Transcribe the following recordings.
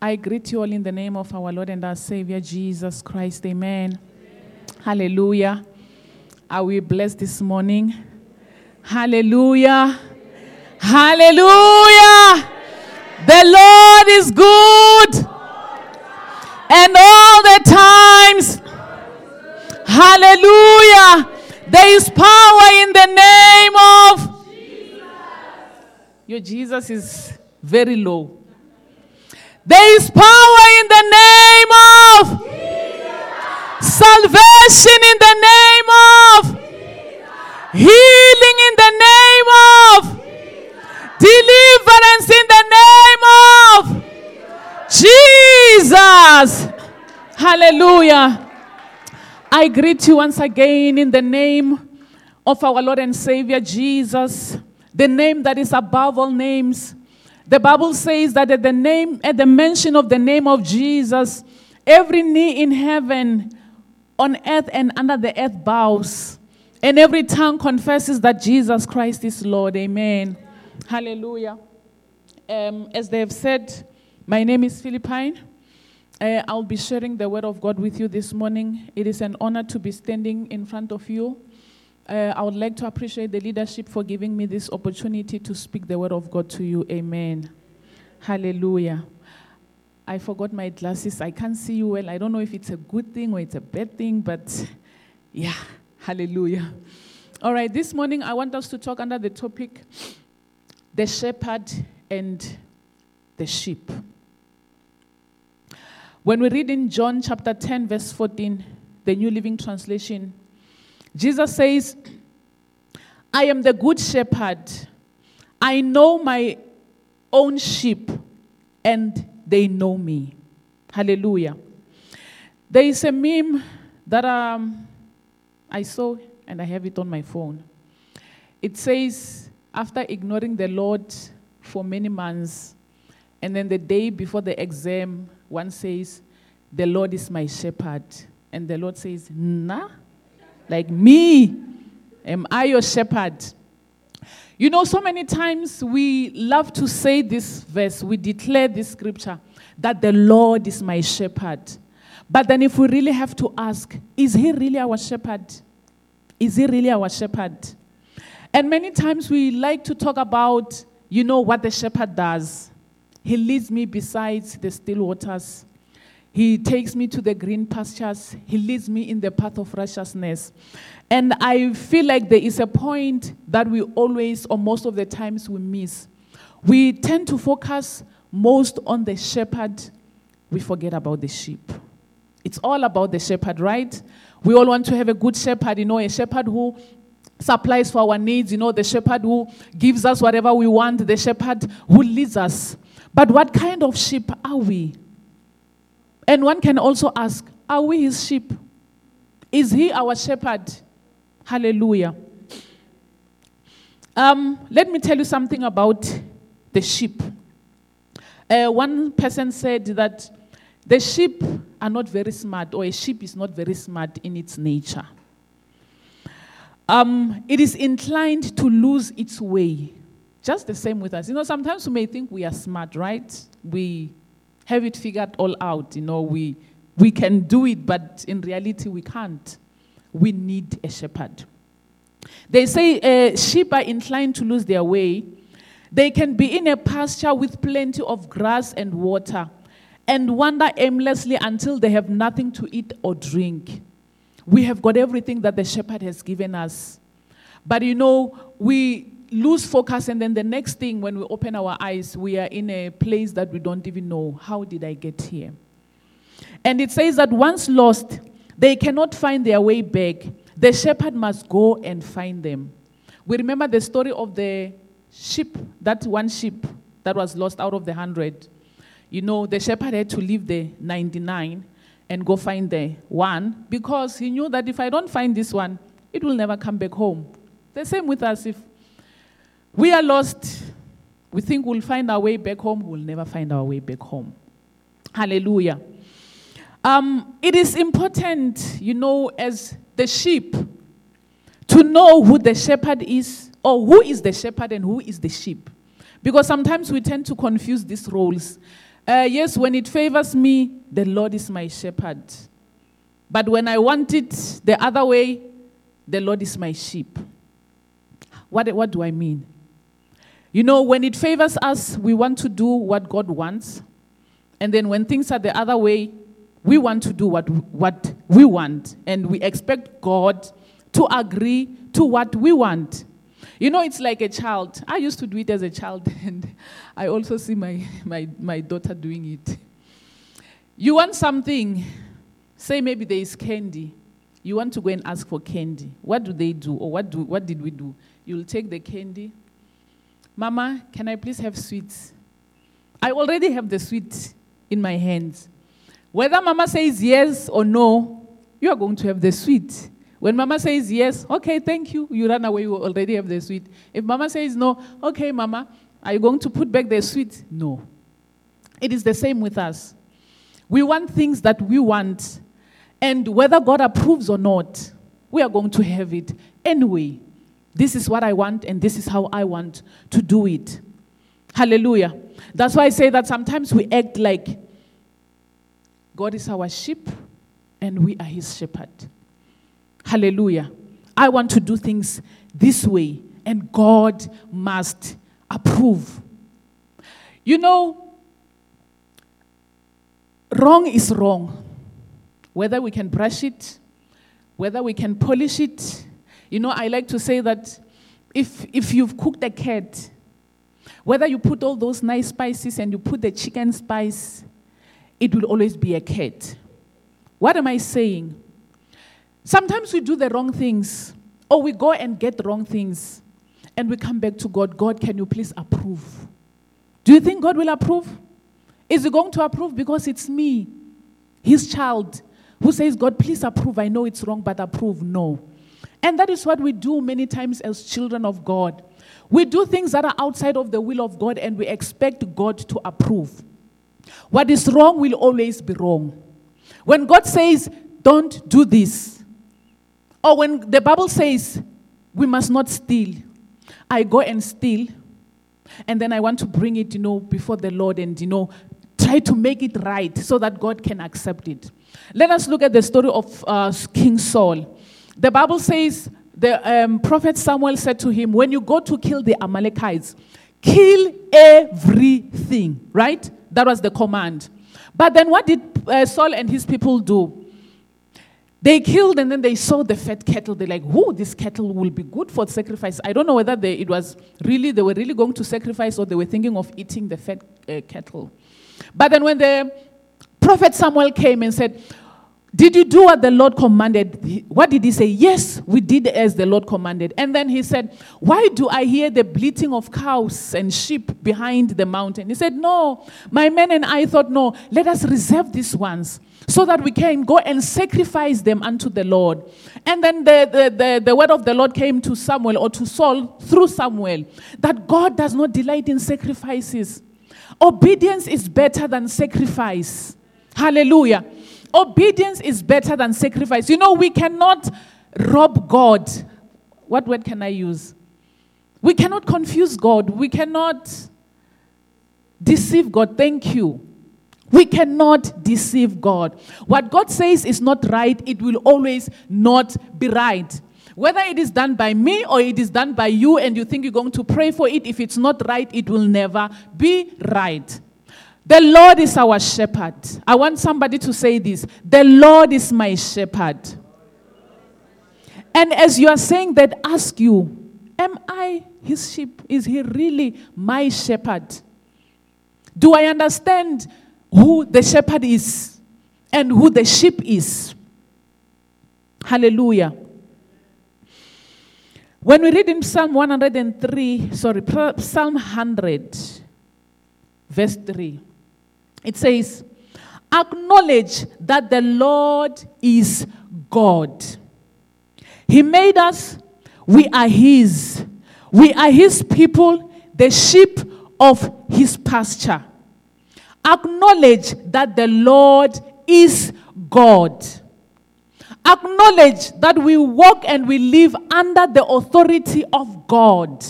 I greet you all in the name of our Lord and our Savior Jesus Christ. Amen. Hallelujah. Are we blessed this morning? Hallelujah. Hallelujah. The Lord is good. And all the times. Hallelujah. There is power in the name of Your Jesus is very low. There is power in the name of salvation in the name of healing in the name of deliverance in the name of Jesus. Hallelujah. I greet you once again in the name of our Lord and Savior Jesus, the name that is above all names. The Bible says that at the name, at the mention of the name of Jesus, every knee in heaven, on earth, and under the earth bows, and every tongue confesses that Jesus Christ is Lord. Amen. Hallelujah. Um, as they have said, my name is Phillipine. Uh, I'll be sharing the word of God with you this morning. It is an honor to be standing in front of you. Uh, I would like to appreciate the leadership for giving me this opportunity to speak the word of God to you. Amen. Hallelujah. I forgot my glasses. I can't see you well. I don't know if it's a good thing or it's a bad thing, but yeah, hallelujah. All right, this morning I want us to talk under the topic the shepherd and the sheep. When we read in John chapter 10, verse 14, the New Living Translation, Jesus says, I am the good shepherd. I know my own sheep, and they know me. Hallelujah. There is a meme that um, I saw, and I have it on my phone. It says, after ignoring the Lord for many months, and then the day before the exam, one says, The Lord is my shepherd. And the Lord says, Nah, like me, am I your shepherd? You know, so many times we love to say this verse, we declare this scripture that the Lord is my shepherd. But then, if we really have to ask, is He really our shepherd? Is He really our shepherd? And many times we like to talk about, you know, what the shepherd does. He leads me beside the still waters. He takes me to the green pastures. He leads me in the path of righteousness. And I feel like there is a point that we always, or most of the times, we miss. We tend to focus most on the shepherd, we forget about the sheep. It's all about the shepherd, right? We all want to have a good shepherd, you know, a shepherd who supplies for our needs, you know, the shepherd who gives us whatever we want, the shepherd who leads us. But what kind of sheep are we? And one can also ask, are we his sheep? Is he our shepherd? Hallelujah. Um, let me tell you something about the sheep. Uh, one person said that the sheep are not very smart, or a sheep is not very smart in its nature. Um, it is inclined to lose its way. Just the same with us. You know, sometimes we may think we are smart, right? We have it figured all out. You know, we, we can do it, but in reality, we can't. We need a shepherd. They say uh, sheep are inclined to lose their way. They can be in a pasture with plenty of grass and water and wander aimlessly until they have nothing to eat or drink. We have got everything that the shepherd has given us. But you know, we lose focus, and then the next thing, when we open our eyes, we are in a place that we don't even know how did I get here? And it says that once lost, they cannot find their way back. The shepherd must go and find them. We remember the story of the sheep, that one sheep that was lost out of the hundred. You know, the shepherd had to leave the 99 and go find the one because he knew that if I don't find this one, it will never come back home. The same with us. If we are lost, we think we'll find our way back home, we'll never find our way back home. Hallelujah. Um, it is important, you know, as the sheep, to know who the shepherd is, or who is the shepherd and who is the sheep. Because sometimes we tend to confuse these roles. Uh, yes, when it favors me, the Lord is my shepherd. But when I want it the other way, the Lord is my sheep. What, what do I mean? You know, when it favors us, we want to do what God wants. And then when things are the other way, we want to do what, what we want. And we expect God to agree to what we want. You know, it's like a child. I used to do it as a child, and I also see my, my, my daughter doing it. You want something, say maybe there is candy. You want to go and ask for candy. What do they do? Or what, do, what did we do? You'll take the candy. Mama, can I please have sweets? I already have the sweet in my hands. Whether mama says yes or no, you are going to have the sweet. When mama says yes, okay, thank you, you run away, you already have the sweet. If mama says no, okay, mama, are you going to put back the sweet? No. It is the same with us. We want things that we want, and whether God approves or not, we are going to have it anyway. This is what I want, and this is how I want to do it. Hallelujah. That's why I say that sometimes we act like God is our sheep and we are his shepherd. Hallelujah. I want to do things this way, and God must approve. You know, wrong is wrong. Whether we can brush it, whether we can polish it. You know, I like to say that if, if you've cooked a cat, whether you put all those nice spices and you put the chicken spice, it will always be a cat. What am I saying? Sometimes we do the wrong things, or we go and get wrong things, and we come back to God. God, can you please approve? Do you think God will approve? Is He going to approve because it's me, His child, who says, God, please approve? I know it's wrong, but approve? No. And that is what we do many times as children of God. We do things that are outside of the will of God and we expect God to approve. What is wrong will always be wrong. When God says, don't do this, or when the Bible says we must not steal, I go and steal, and then I want to bring it, you know, before the Lord and, you know, try to make it right so that God can accept it. Let us look at the story of uh, King Saul. The Bible says the um, prophet Samuel said to him, When you go to kill the Amalekites, kill everything, right? That was the command. But then what did uh, Saul and his people do? They killed and then they saw the fat cattle. They're like, "Whoa, this cattle will be good for sacrifice." I don't know whether they, it was really they were really going to sacrifice or they were thinking of eating the fat uh, cattle. But then when the prophet Samuel came and said, "Did you do what the Lord commanded?" What did he say? Yes, we did as the Lord commanded. And then he said, "Why do I hear the bleating of cows and sheep behind the mountain?" He said, "No, my men and I thought, no, let us reserve these ones." so that we can go and sacrifice them unto the Lord. And then the, the, the, the, word of the Lord came to Samuel or to Saul through Samuel that God does not delight in sacrifices. Obedience is better than sacrifice. Hallelujah. Obedience is better than sacrifice. You know, we cannot rob God. What word can I use? We cannot confuse God. We cannot deceive God. Thank you. We cannot deceive God. What God says is not right, it will always not be right. Whether it is done by me or it is done by you and you think you're going to pray for it, if it's not right, it will never be right. The Lord is our shepherd. I want somebody to say this The Lord is my shepherd. And as you are saying that, ask you, Am I his sheep? Is he really my shepherd? Do I understand who the shepherd is and who the sheep is. Hallelujah. When we read in Psalm 103, sorry, Psalm 100, verse 3, it says, Acknowledge that the Lord is God. He made us, we are His. We are His people, the sheep of His pasture acknowledge that the Lord is God. Acknowledge that we walk and we live under the authority of God.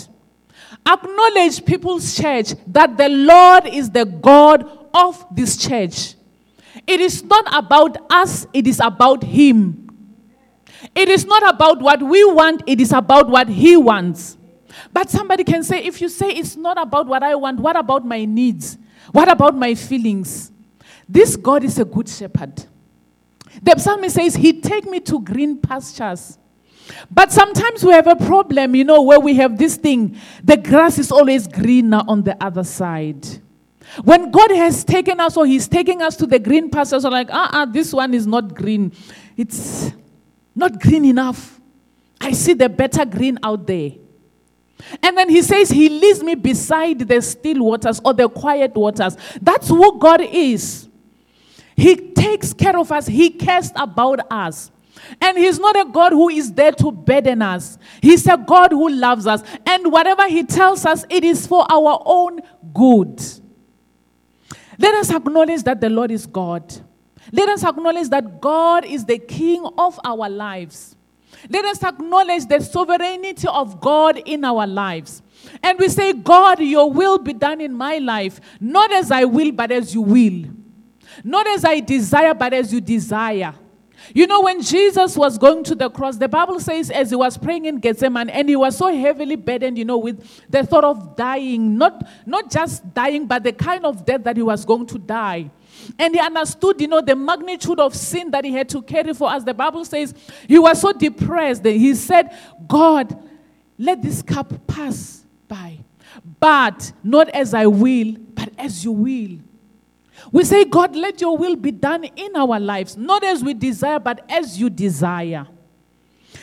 Acknowledge people's church that the Lord is the God of this church. It is not about us, it is about Him. It is not about what we want, it is about what He wants. But somebody can say, if you say it's not about what I want, what about my needs? What about my feelings? This God is a good shepherd. The psalmist says, He take me to green pastures. But sometimes we have a problem, you know, where we have this thing the grass is always greener on the other side. When God has taken us or He's taking us to the green pastures, we're like, ah, uh-uh, this one is not green. It's not green enough. I see the better green out there. And then he says, He leads me beside the still waters or the quiet waters. That's who God is. He takes care of us, He cares about us. And He's not a God who is there to burden us, He's a God who loves us. And whatever He tells us, it is for our own good. Let us acknowledge that the Lord is God. Let us acknowledge that God is the King of our lives. Let us acknowledge the sovereignty of God in our lives. And we say, God, your will be done in my life, not as I will, but as you will. Not as I desire, but as you desire. You know, when Jesus was going to the cross, the Bible says, as he was praying in Gethsemane, and he was so heavily burdened, you know, with the thought of dying, not, not just dying, but the kind of death that he was going to die. And he understood, you know, the magnitude of sin that he had to carry for us. The Bible says he was so depressed that he said, God, let this cup pass by. But not as I will, but as you will. We say, God, let your will be done in our lives, not as we desire, but as you desire.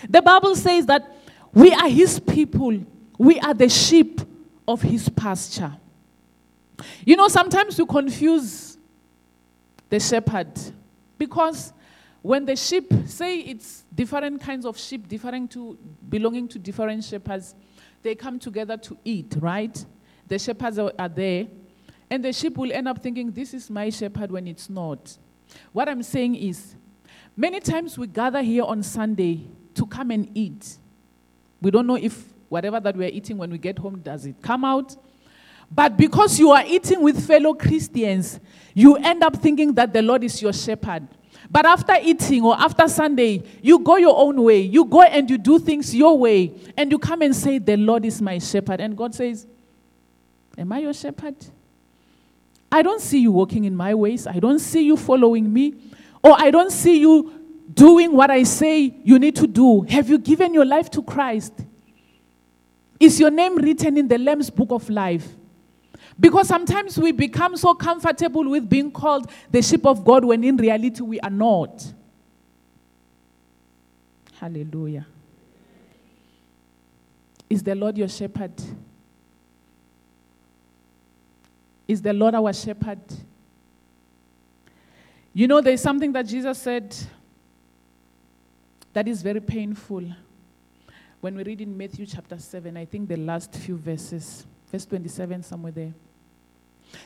The Bible says that we are his people, we are the sheep of his pasture. You know, sometimes we confuse the shepherd because when the sheep say it's different kinds of sheep different to belonging to different shepherds they come together to eat right the shepherds are there and the sheep will end up thinking, This is my shepherd when it's not. What I'm saying is, many times we gather here on Sunday to come and eat. We don't know if whatever that we're eating when we get home, does it come out? But because you are eating with fellow Christians, you end up thinking that the Lord is your shepherd. But after eating or after Sunday, you go your own way. You go and you do things your way. And you come and say, The Lord is my shepherd. And God says, Am I your shepherd? I don't see you walking in my ways. I don't see you following me. Or I don't see you doing what I say you need to do. Have you given your life to Christ? Is your name written in the Lamb's book of life? Because sometimes we become so comfortable with being called the sheep of God when in reality we are not. Hallelujah. Is the Lord your shepherd? Is the Lord our shepherd? You know, there's something that Jesus said that is very painful. When we read in Matthew chapter 7, I think the last few verses, verse 27, somewhere there.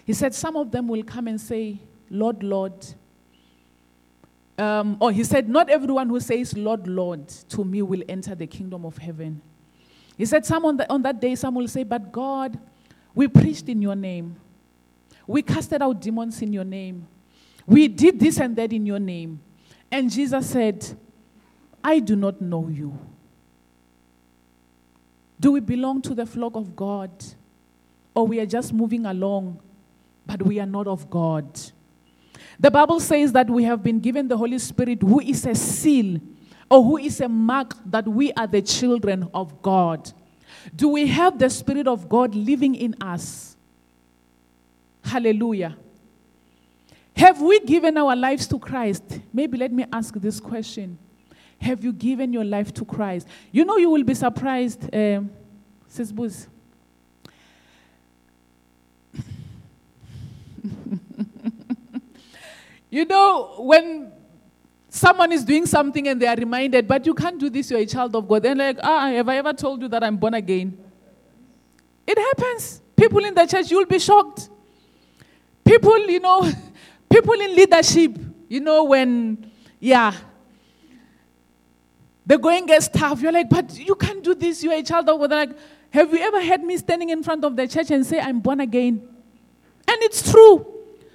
He said, Some of them will come and say, Lord, Lord. Um, or he said, Not everyone who says, Lord, Lord, to me will enter the kingdom of heaven. He said, Some on, the, on that day, some will say, But God, we preached in your name. We casted out demons in your name. We did this and that in your name. And Jesus said, I do not know you. Do we belong to the flock of God? Or we are just moving along, but we are not of God? The Bible says that we have been given the Holy Spirit, who is a seal or who is a mark that we are the children of God. Do we have the Spirit of God living in us? Hallelujah. Have we given our lives to Christ? Maybe let me ask this question. Have you given your life to Christ? You know, you will be surprised, um, Sis Booz. you know, when someone is doing something and they are reminded, but you can't do this, you're a child of God. And like, ah, have I ever told you that I'm born again? It happens. People in the church, you'll be shocked. People, you know, people in leadership, you know, when, yeah, the going gets tough. You're like, but you can't do this. You're a child of God. Like, have you ever heard me standing in front of the church and say, I'm born again? And it's true.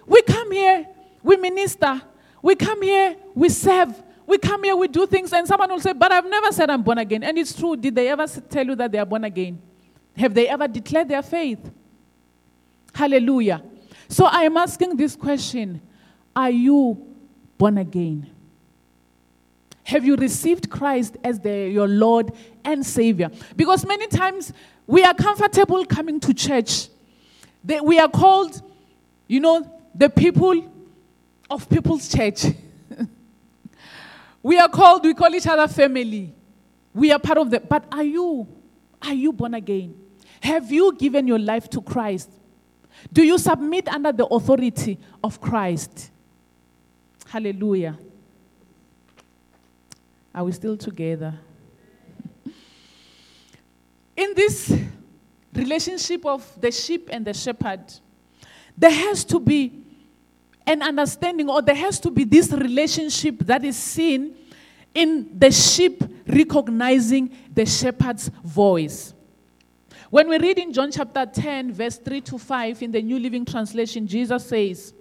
we come here, we minister, we come here, we serve, we come here, we do things, and someone will say, But I've never said I'm born again. And it's true. Did they ever tell you that they are born again? Have they ever declared their faith? Hallelujah. So I am asking this question Are you born again? Have you received Christ as the, your Lord and Savior? Because many times we are comfortable coming to church. They- we are called, you know, the people of people's church. we are called, we call each other family. We are part of the, but are you, are you born again? Have you given your life to Christ? Do you submit under the authority of Christ? Hallelujah. Are we still together? In this relationship of the sheep and the shepherd, there has to be an understanding, or there has to be this relationship that is seen in the sheep recognizing the shepherd's voice. When we read in John chapter 10, verse 3 to 5 in the New Living Translation, Jesus says,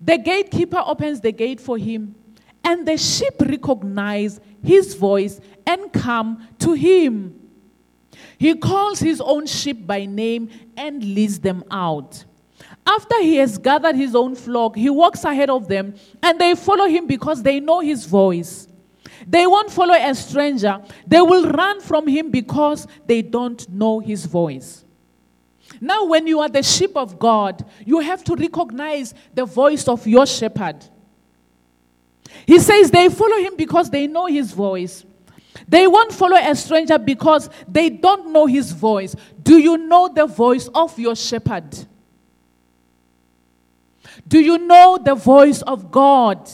The gatekeeper opens the gate for him, and the sheep recognize his voice and come to him. He calls his own sheep by name and leads them out. After he has gathered his own flock, he walks ahead of them, and they follow him because they know his voice. They won't follow a stranger. They will run from him because they don't know his voice. Now, when you are the sheep of God, you have to recognize the voice of your shepherd. He says they follow him because they know his voice. They won't follow a stranger because they don't know his voice. Do you know the voice of your shepherd? Do you know the voice of God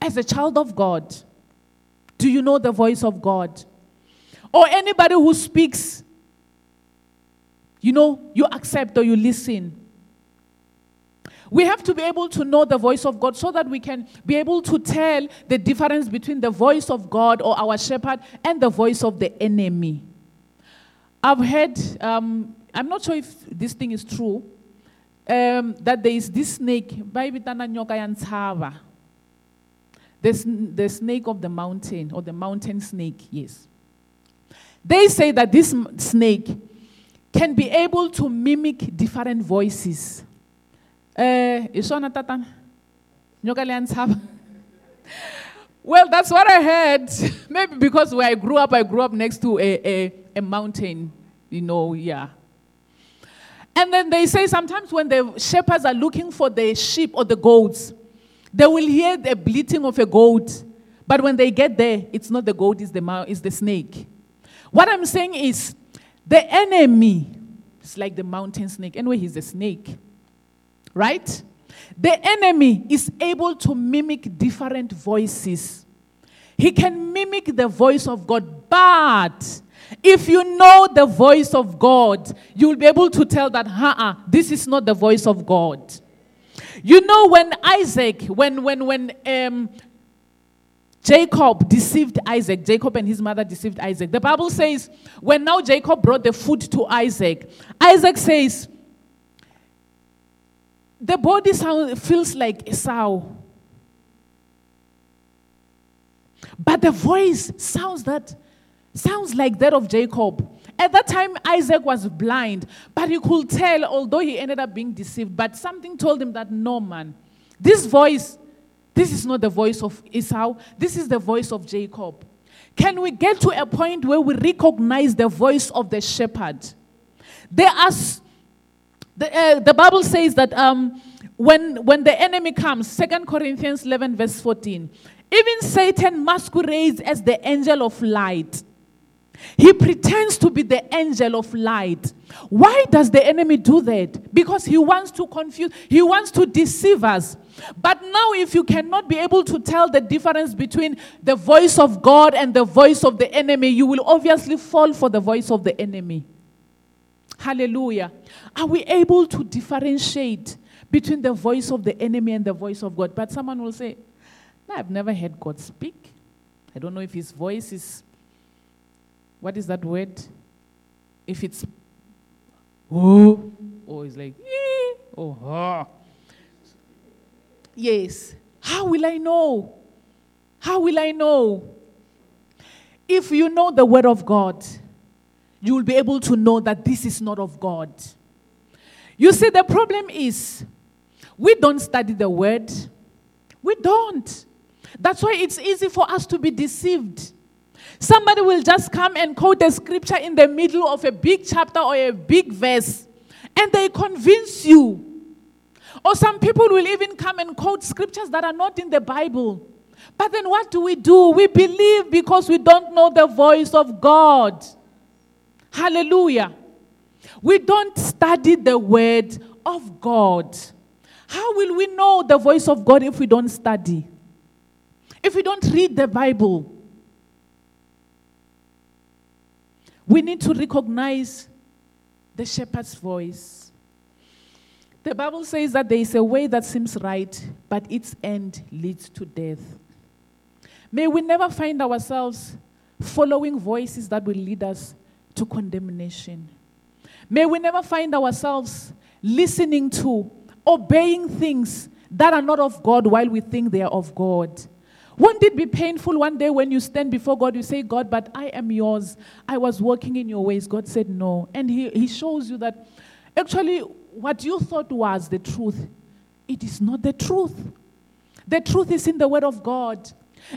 as a child of God? Do you know the voice of God? Or anybody who speaks, you know, you accept or you listen. We have to be able to know the voice of God so that we can be able to tell the difference between the voice of God or our shepherd and the voice of the enemy. I've heard, um, I'm not sure if this thing is true, um, that there is this snake, the, the snake of the mountain, or the mountain snake, yes. They say that this snake can be able to mimic different voices. Eh? Well, that's what I heard. Maybe because where I grew up, I grew up next to a, a, a mountain, you know, yeah. And then they say sometimes when the shepherds are looking for the sheep or the goats, they will hear the bleating of a goat. But when they get there, it's not the goat, it's the, mou- it's the snake. What I'm saying is, the enemy is like the mountain snake. Anyway, he's a snake. Right? The enemy is able to mimic different voices. He can mimic the voice of God, but if you know the voice of God, you'll be able to tell that, uh this is not the voice of God. You know, when Isaac, when, when, when um, Jacob deceived Isaac, Jacob and his mother deceived Isaac, the Bible says, when now Jacob brought the food to Isaac, Isaac says, the body sound, feels like Esau. But the voice sounds that sounds like that of Jacob. At that time, Isaac was blind, but he could tell, although he ended up being deceived, but something told him that no man, this voice, this is not the voice of Esau, this is the voice of Jacob. Can we get to a point where we recognize the voice of the shepherd? There are the, uh, the Bible says that um, when, when the enemy comes, 2 Corinthians 11, verse 14, even Satan masquerades as the angel of light. He pretends to be the angel of light. Why does the enemy do that? Because he wants to confuse, he wants to deceive us. But now, if you cannot be able to tell the difference between the voice of God and the voice of the enemy, you will obviously fall for the voice of the enemy. Hallelujah. Are we able to differentiate between the voice of the enemy and the voice of God? But someone will say, I've never heard God speak. I don't know if his voice is, what is that word? If it's, oh, or it's like, "Eh," or, "Ah." Yes. How will I know? How will I know? If you know the word of God, you will be able to know that this is not of God. You see, the problem is we don't study the word. We don't. That's why it's easy for us to be deceived. Somebody will just come and quote a scripture in the middle of a big chapter or a big verse, and they convince you. Or some people will even come and quote scriptures that are not in the Bible. But then what do we do? We believe because we don't know the voice of God. Hallelujah. We don't study the word of God. How will we know the voice of God if we don't study? If we don't read the Bible? We need to recognize the shepherd's voice. The Bible says that there is a way that seems right, but its end leads to death. May we never find ourselves following voices that will lead us to condemnation. May we never find ourselves listening to, obeying things that are not of God while we think they are of God. Won't it be painful one day when you stand before God, you say, God, but I am yours. I was walking in your ways. God said, No. And He, he shows you that actually what you thought was the truth, it is not the truth. The truth is in the Word of God.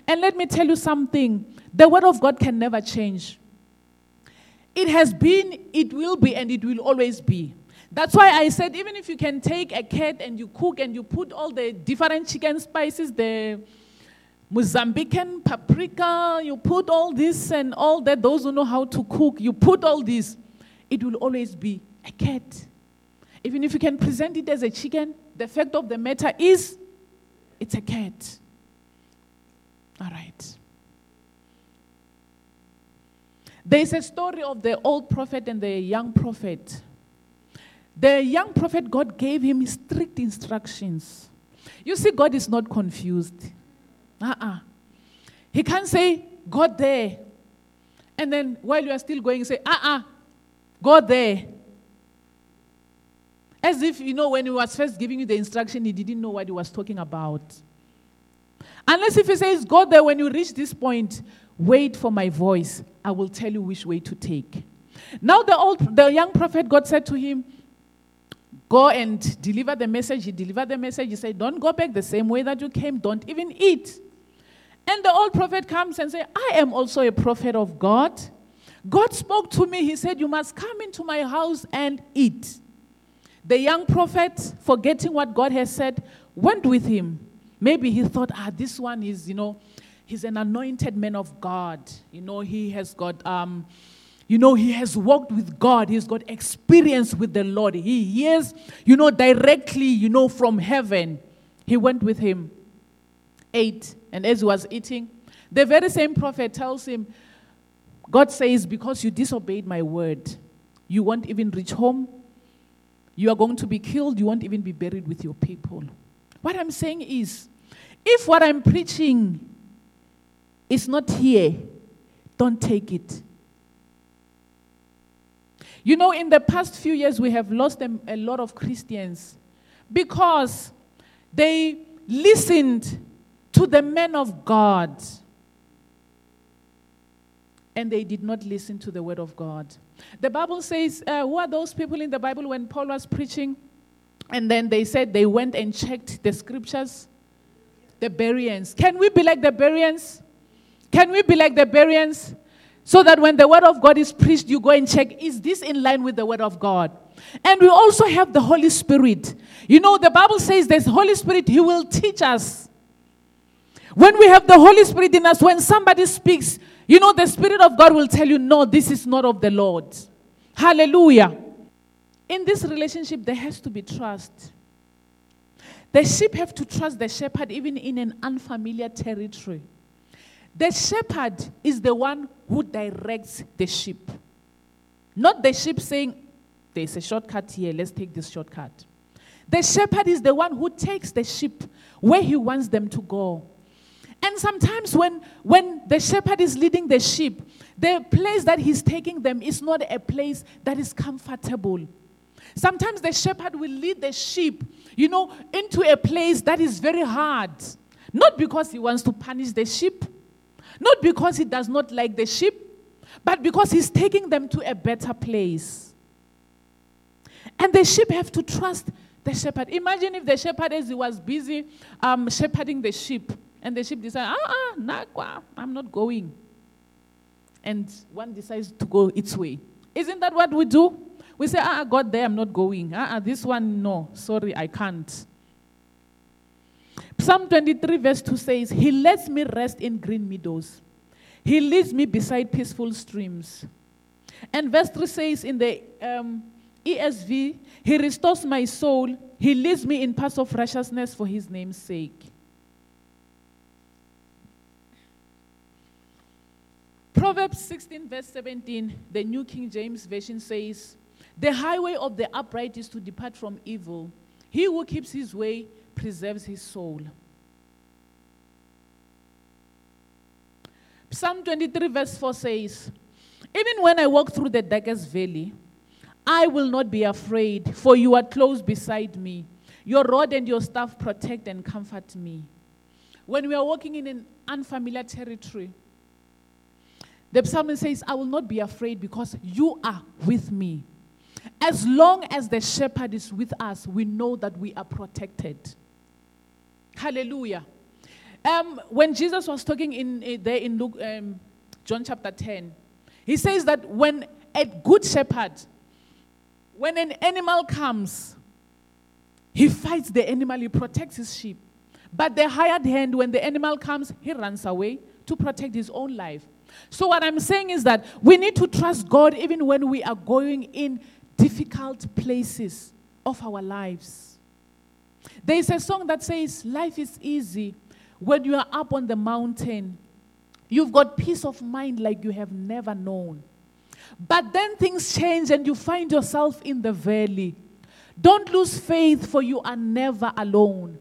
And let me tell you something the Word of God can never change. It has been, it will be, and it will always be. That's why I said, even if you can take a cat and you cook and you put all the different chicken spices, the Mozambican paprika, you put all this and all that, those who know how to cook, you put all this, it will always be a cat. Even if you can present it as a chicken, the fact of the matter is it's a cat. All right. There is a story of the old prophet and the young prophet. The young prophet, God gave him strict instructions. You see, God is not confused. Uh-uh. He can't say, go there. And then while you are still going, say, uh-uh, go there. As if, you know, when he was first giving you the instruction, he didn't know what he was talking about. Unless if he says, Go there, when you reach this point, wait for my voice. I will tell you which way to take. Now the old the young prophet God said to him, Go and deliver the message. He delivered the message. He said, Don't go back the same way that you came. Don't even eat. And the old prophet comes and says, I am also a prophet of God. God spoke to me. He said, You must come into my house and eat. The young prophet, forgetting what God has said, went with him. Maybe he thought, ah, this one is, you know, he's an anointed man of God. You know, he has got, um, you know, he has walked with God. He's got experience with the Lord. He hears, you know, directly, you know, from heaven. He went with him, ate, and as he was eating, the very same prophet tells him, God says, because you disobeyed my word, you won't even reach home. You are going to be killed. You won't even be buried with your people. What I'm saying is, if what I'm preaching is not here, don't take it. You know, in the past few years, we have lost a, a lot of Christians because they listened to the men of God and they did not listen to the word of God. The Bible says, uh, who are those people in the Bible when Paul was preaching? And then they said they went and checked the scriptures. The Bereans. Can we be like the Bereans? Can we be like the Bereans? So that when the word of God is preached, you go and check, is this in line with the word of God? And we also have the Holy Spirit. You know, the Bible says there's Holy Spirit, He will teach us. When we have the Holy Spirit in us, when somebody speaks, you know, the Spirit of God will tell you, no, this is not of the Lord. Hallelujah. In this relationship, there has to be trust. The sheep have to trust the shepherd even in an unfamiliar territory. The shepherd is the one who directs the sheep. Not the sheep saying, There's a shortcut here, let's take this shortcut. The shepherd is the one who takes the sheep where he wants them to go. And sometimes when, when the shepherd is leading the sheep, the place that he's taking them is not a place that is comfortable. Sometimes the shepherd will lead the sheep, you know, into a place that is very hard. Not because he wants to punish the sheep, not because he does not like the sheep, but because he's taking them to a better place. And the sheep have to trust the shepherd. Imagine if the shepherd, as he was busy um, shepherding the sheep, and the sheep decide, ah, ah, nah, I'm not going. And one decides to go its way. Isn't that what we do? We say, ah, God, there, I'm not going. Ah, ah, this one, no, sorry, I can't. Psalm 23, verse 2 says, He lets me rest in green meadows. He leads me beside peaceful streams. And verse 3 says in the um, ESV, He restores my soul. He leads me in paths of righteousness for His name's sake. Proverbs 16, verse 17, the New King James Version says, The highway of the upright is to depart from evil. He who keeps his way preserves his soul. Psalm 23, verse 4 says, Even when I walk through the darkest valley, I will not be afraid, for you are close beside me. Your rod and your staff protect and comfort me. When we are walking in an unfamiliar territory, the psalmist says, I will not be afraid because you are with me. As long as the shepherd is with us, we know that we are protected. Hallelujah. Um, when Jesus was talking in, uh, there in Luke, um, John chapter 10, he says that when a good shepherd, when an animal comes, he fights the animal, he protects his sheep. But the hired hand, when the animal comes, he runs away to protect his own life. So, what I'm saying is that we need to trust God even when we are going in difficult places of our lives. There is a song that says, Life is easy when you are up on the mountain. You've got peace of mind like you have never known. But then things change and you find yourself in the valley. Don't lose faith, for you are never alone.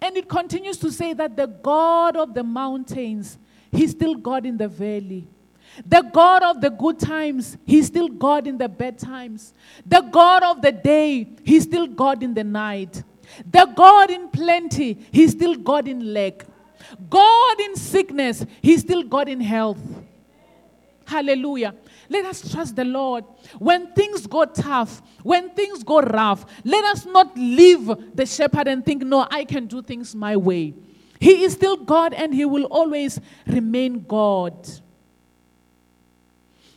And it continues to say that the God of the mountains, He's still God in the valley. The God of the good times, He's still God in the bad times. The God of the day, He's still God in the night. The God in plenty, He's still God in lack. God in sickness, He's still God in health. Hallelujah. Let us trust the Lord. When things go tough, when things go rough, let us not leave the shepherd and think, no, I can do things my way. He is still God and He will always remain God.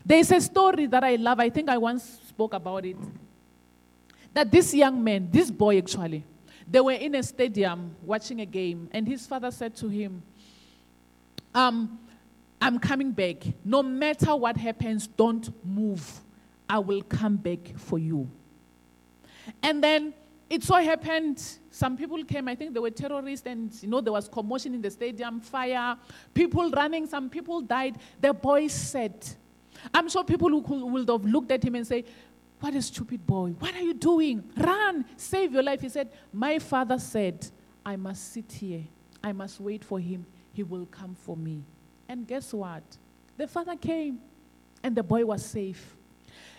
There is a story that I love. I think I once spoke about it. That this young man, this boy actually, they were in a stadium watching a game, and his father said to him, um, I'm coming back. No matter what happens, don't move. I will come back for you. And then it so happened, some people came, I think they were terrorists, and you know, there was commotion in the stadium, fire, people running, some people died. The boy said, I'm sure people who would have looked at him and say, what a stupid boy. What are you doing? Run, save your life. He said, My father said, I must sit here. I must wait for him. He will come for me. And guess what? The father came and the boy was safe.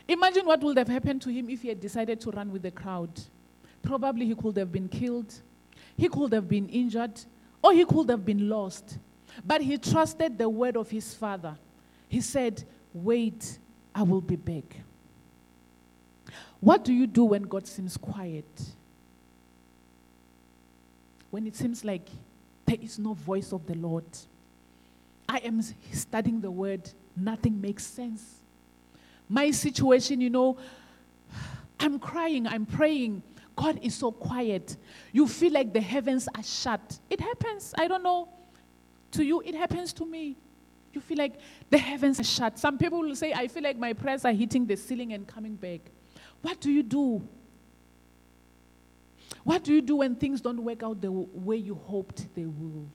Imagine what would have happened to him if he had decided to run with the crowd. Probably he could have been killed, he could have been injured, or he could have been lost. But he trusted the word of his father. He said, Wait, I will be back. What do you do when God seems quiet? When it seems like there is no voice of the Lord. I am studying the word, nothing makes sense. My situation, you know, I'm crying, I'm praying. God is so quiet. You feel like the heavens are shut. It happens. I don't know. To you, it happens to me. You feel like the heavens are shut. Some people will say, I feel like my prayers are hitting the ceiling and coming back. What do you do? What do you do when things don't work out the way you hoped they will?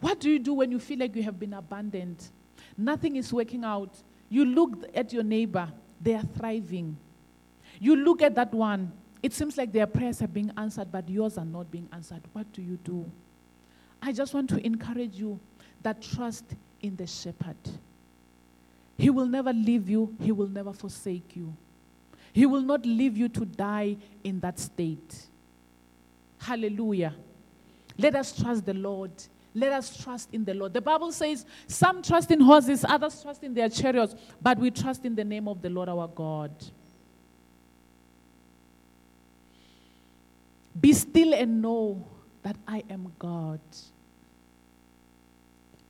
What do you do when you feel like you have been abandoned? Nothing is working out. You look at your neighbor, they are thriving. You look at that one, it seems like their prayers are being answered, but yours are not being answered. What do you do? I just want to encourage you that trust in the shepherd. He will never leave you, he will never forsake you. He will not leave you to die in that state. Hallelujah. Let us trust the Lord. Let us trust in the Lord. The Bible says some trust in horses, others trust in their chariots, but we trust in the name of the Lord our God. Be still and know that I am God.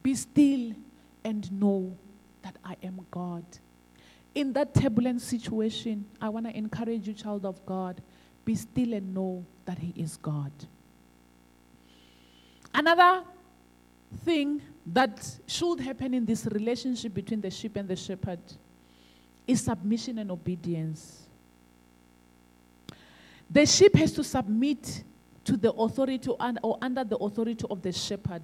Be still and know that I am God. In that turbulent situation, I want to encourage you, child of God, be still and know that He is God. Another thing that should happen in this relationship between the sheep and the shepherd is submission and obedience. The sheep has to submit to the authority or under the authority of the shepherd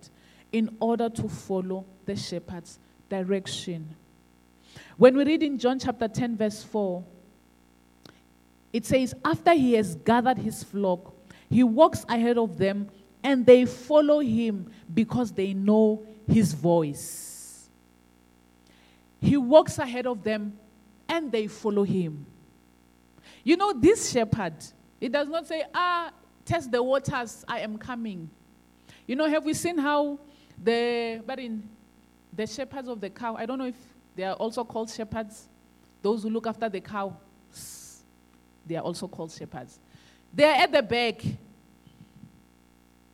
in order to follow the shepherd's direction. When we read in John chapter 10, verse 4, it says, After he has gathered his flock, he walks ahead of them, and they follow him because they know his voice. He walks ahead of them, and they follow him. You know, this shepherd, it does not say, Ah, test the waters, I am coming. You know, have we seen how the, but in the shepherds of the cow, I don't know if they are also called shepherds. Those who look after the cow, they are also called shepherds. They are at the back.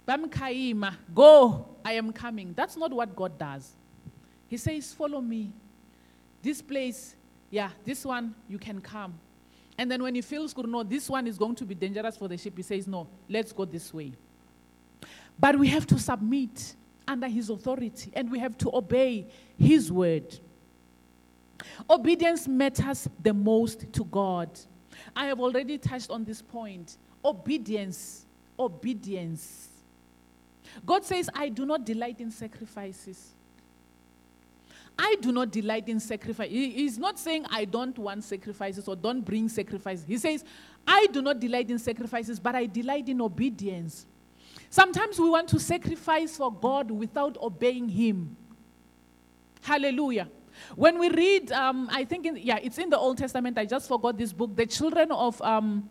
Bamkaima, go, I am coming. That's not what God does. He says, Follow me. This place, yeah, this one, you can come. And then when he feels good, no, this one is going to be dangerous for the sheep, he says, No, let's go this way. But we have to submit under his authority and we have to obey his word. Obedience matters the most to God. I have already touched on this point. Obedience, obedience. God says, I do not delight in sacrifices. I do not delight in sacrifice. He's not saying I don't want sacrifices or don't bring sacrifices. He says, I do not delight in sacrifices, but I delight in obedience. Sometimes we want to sacrifice for God without obeying Him. Hallelujah. When we read, um, I think, in, yeah, it's in the Old Testament. I just forgot this book. The children of um,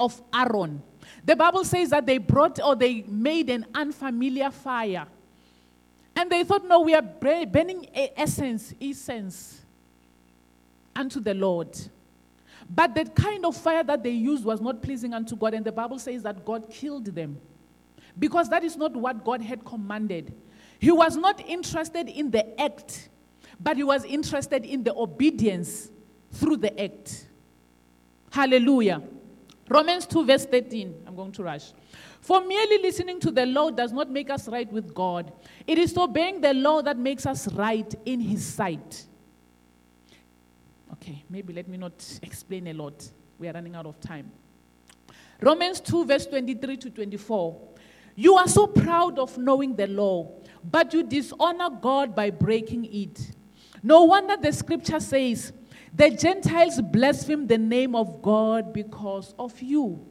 of Aaron. The Bible says that they brought or they made an unfamiliar fire, and they thought, no, we are burning essence, essence, unto the Lord. But the kind of fire that they used was not pleasing unto God, and the Bible says that God killed them because that is not what God had commanded. He was not interested in the act, but he was interested in the obedience through the act. Hallelujah. Romans 2, verse 13. I'm going to rush. For merely listening to the law does not make us right with God. It is obeying the law that makes us right in His sight. Okay, maybe let me not explain a lot. We are running out of time. Romans 2, verse 23 to 24. You are so proud of knowing the law, but you dishonor God by breaking it. No wonder the scripture says, the Gentiles blaspheme the name of God because of you.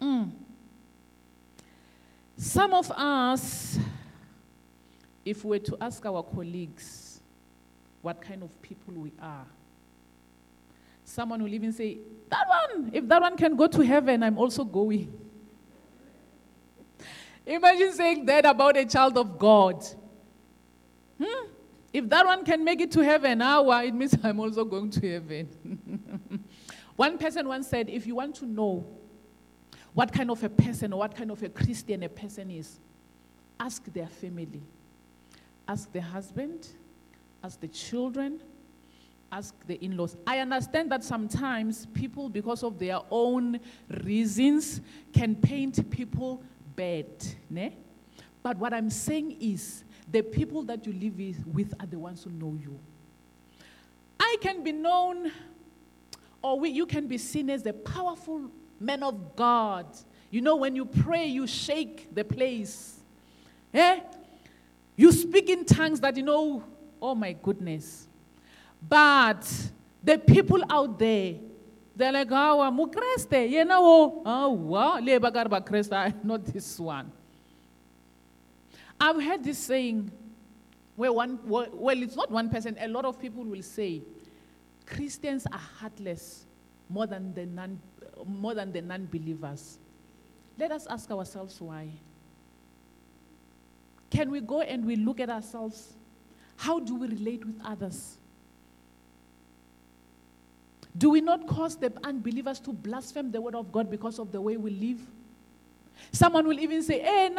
Mm. Some of us, if we were to ask our colleagues what kind of people we are, someone will even say, That one, if that one can go to heaven, I'm also going. Imagine saying that about a child of God. Hmm? If that one can make it to heaven, ah, well, it means I'm also going to heaven. one person once said, if you want to know what kind of a person or what kind of a Christian a person is, ask their family. Ask the husband, ask the children, ask the in laws. I understand that sometimes people, because of their own reasons, can paint people bad. Ne? But what I'm saying is, the people that you live with are the ones who know you. I can be known, or we, you can be seen as a powerful man of God. You know, when you pray, you shake the place. Eh? You speak in tongues that you know, oh my goodness. But the people out there, they're like, oh, I'm mukreste, you know, oh, wow, kresta, not this one. I've heard this saying where one, well, it's not one person, a lot of people will say, Christians are heartless more than the non, more than the non-believers. Let us ask ourselves why. Can we go and we look at ourselves? How do we relate with others? Do we not cause the unbelievers to blaspheme the word of God because of the way we live? Someone will even say, Eh,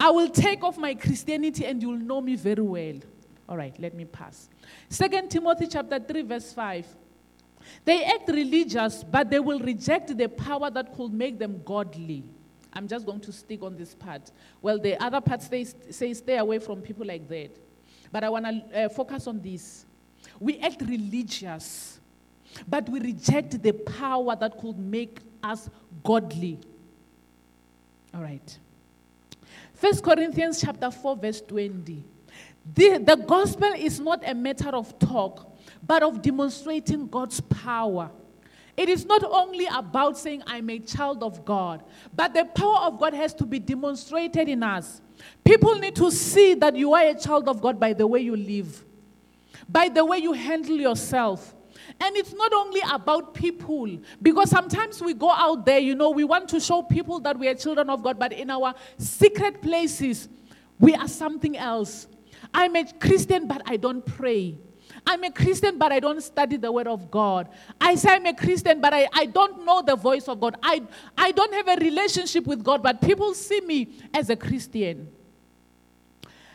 I will take off my Christianity and you'll know me very well. All right, let me pass. Second Timothy chapter 3, verse 5. They act religious, but they will reject the power that could make them godly. I'm just going to stick on this part. Well, the other parts say, say stay away from people like that. But I want to uh, focus on this. We act religious, but we reject the power that could make us godly. All right. First Corinthians chapter 4, verse 20. The, the gospel is not a matter of talk, but of demonstrating God's power. It is not only about saying, I'm a child of God, but the power of God has to be demonstrated in us. People need to see that you are a child of God by the way you live, by the way you handle yourself. And it's not only about people, because sometimes we go out there, you know, we want to show people that we are children of God, but in our secret places, we are something else. I'm a Christian, but I don't pray. I'm a Christian, but I don't study the Word of God. I say I'm a Christian, but I, I don't know the voice of God. I, I don't have a relationship with God, but people see me as a Christian.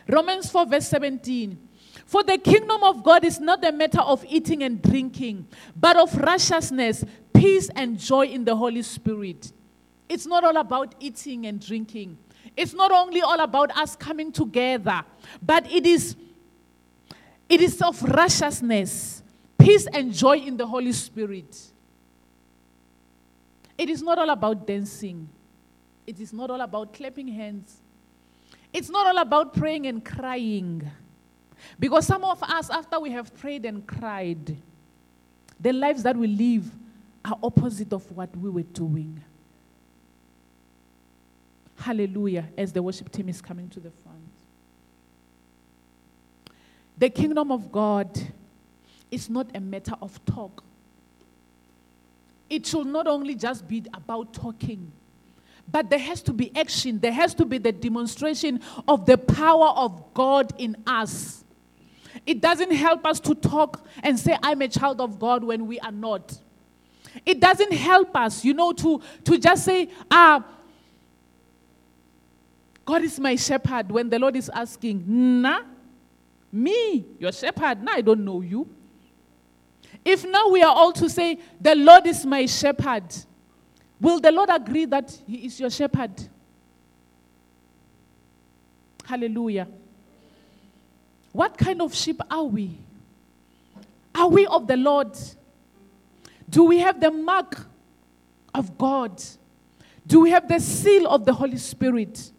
Romans 4, verse 17. For the kingdom of God is not a matter of eating and drinking, but of righteousness, peace, and joy in the Holy Spirit. It's not all about eating and drinking. It's not only all about us coming together, but it is it is of righteousness, peace and joy in the Holy Spirit. It is not all about dancing. It is not all about clapping hands. It's not all about praying and crying. Because some of us, after we have prayed and cried, the lives that we live are opposite of what we were doing. Hallelujah, as the worship team is coming to the. The kingdom of God is not a matter of talk. It should not only just be about talking, but there has to be action. There has to be the demonstration of the power of God in us. It doesn't help us to talk and say, I'm a child of God when we are not. It doesn't help us, you know, to, to just say, ah, God is my shepherd when the Lord is asking, nah, me, your shepherd, now I don't know you. If now we are all to say, the Lord is my shepherd, will the Lord agree that he is your shepherd? Hallelujah. What kind of sheep are we? Are we of the Lord? Do we have the mark of God? Do we have the seal of the Holy Spirit?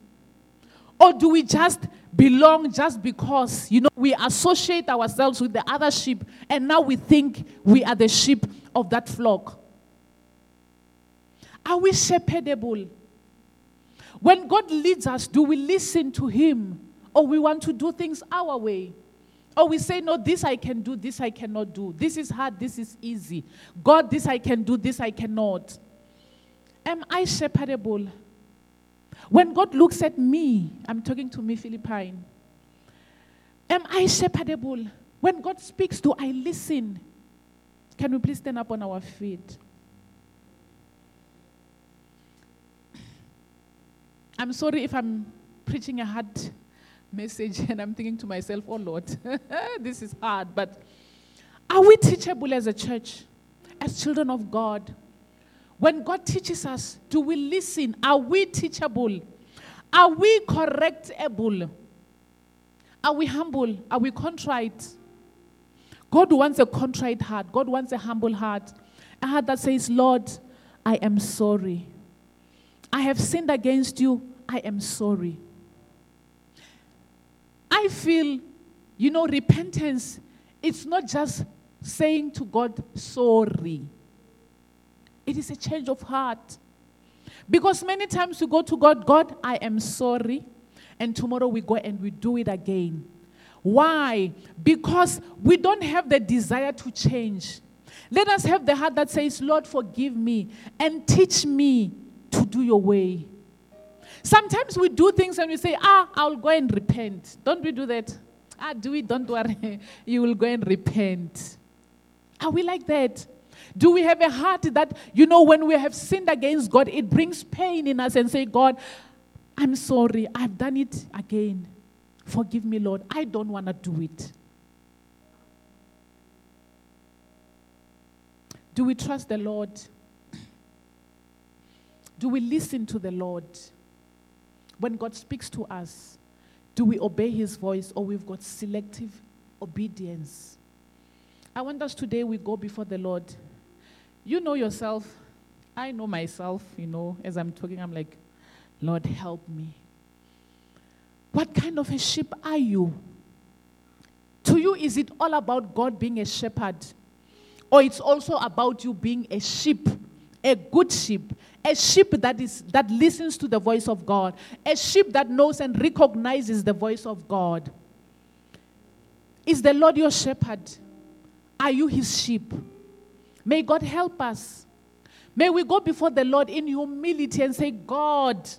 Or do we just belong just because, you know, we associate ourselves with the other sheep and now we think we are the sheep of that flock? Are we shepherdable? When God leads us, do we listen to Him? or we want to do things our way. Or we say, no, this I can do, this I cannot do. This is hard, this is easy. God, this I can do, this I cannot. Am I shepherdable? When God looks at me, I'm talking to me, Phillipine. Am I shepherdable? When God speaks, do I listen? Can we please stand up on our feet? I'm sorry if I'm preaching a hard message and I'm thinking to myself, oh Lord, this is hard. But are we teachable as a church, as children of God? When God teaches us, do we listen? Are we teachable? Are we correctable? Are we humble? Are we contrite? God wants a contrite heart. God wants a humble heart. A heart that says, Lord, I am sorry. I have sinned against you. I am sorry. I feel, you know, repentance, it's not just saying to God, sorry. It is a change of heart. Because many times we go to God, God, I am sorry. And tomorrow we go and we do it again. Why? Because we don't have the desire to change. Let us have the heart that says, Lord, forgive me and teach me to do your way. Sometimes we do things and we say, Ah, I'll go and repent. Don't we do that? Ah, do it, don't worry. you will go and repent. Are we like that? Do we have a heart that, you know, when we have sinned against God, it brings pain in us and say, God, I'm sorry, I've done it again. Forgive me, Lord. I don't want to do it. Do we trust the Lord? Do we listen to the Lord? When God speaks to us, do we obey his voice or we've got selective obedience? I want us today we go before the Lord. You know yourself. I know myself, you know, as I'm talking, I'm like, Lord, help me. What kind of a sheep are you? To you, is it all about God being a shepherd? Or it's also about you being a sheep, a good sheep, a sheep that, is, that listens to the voice of God, a sheep that knows and recognizes the voice of God. Is the Lord your shepherd? Are you his sheep? May God help us. May we go before the Lord in humility and say, God,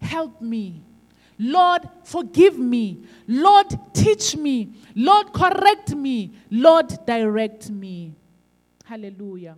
help me. Lord, forgive me. Lord, teach me. Lord, correct me. Lord, direct me. Hallelujah.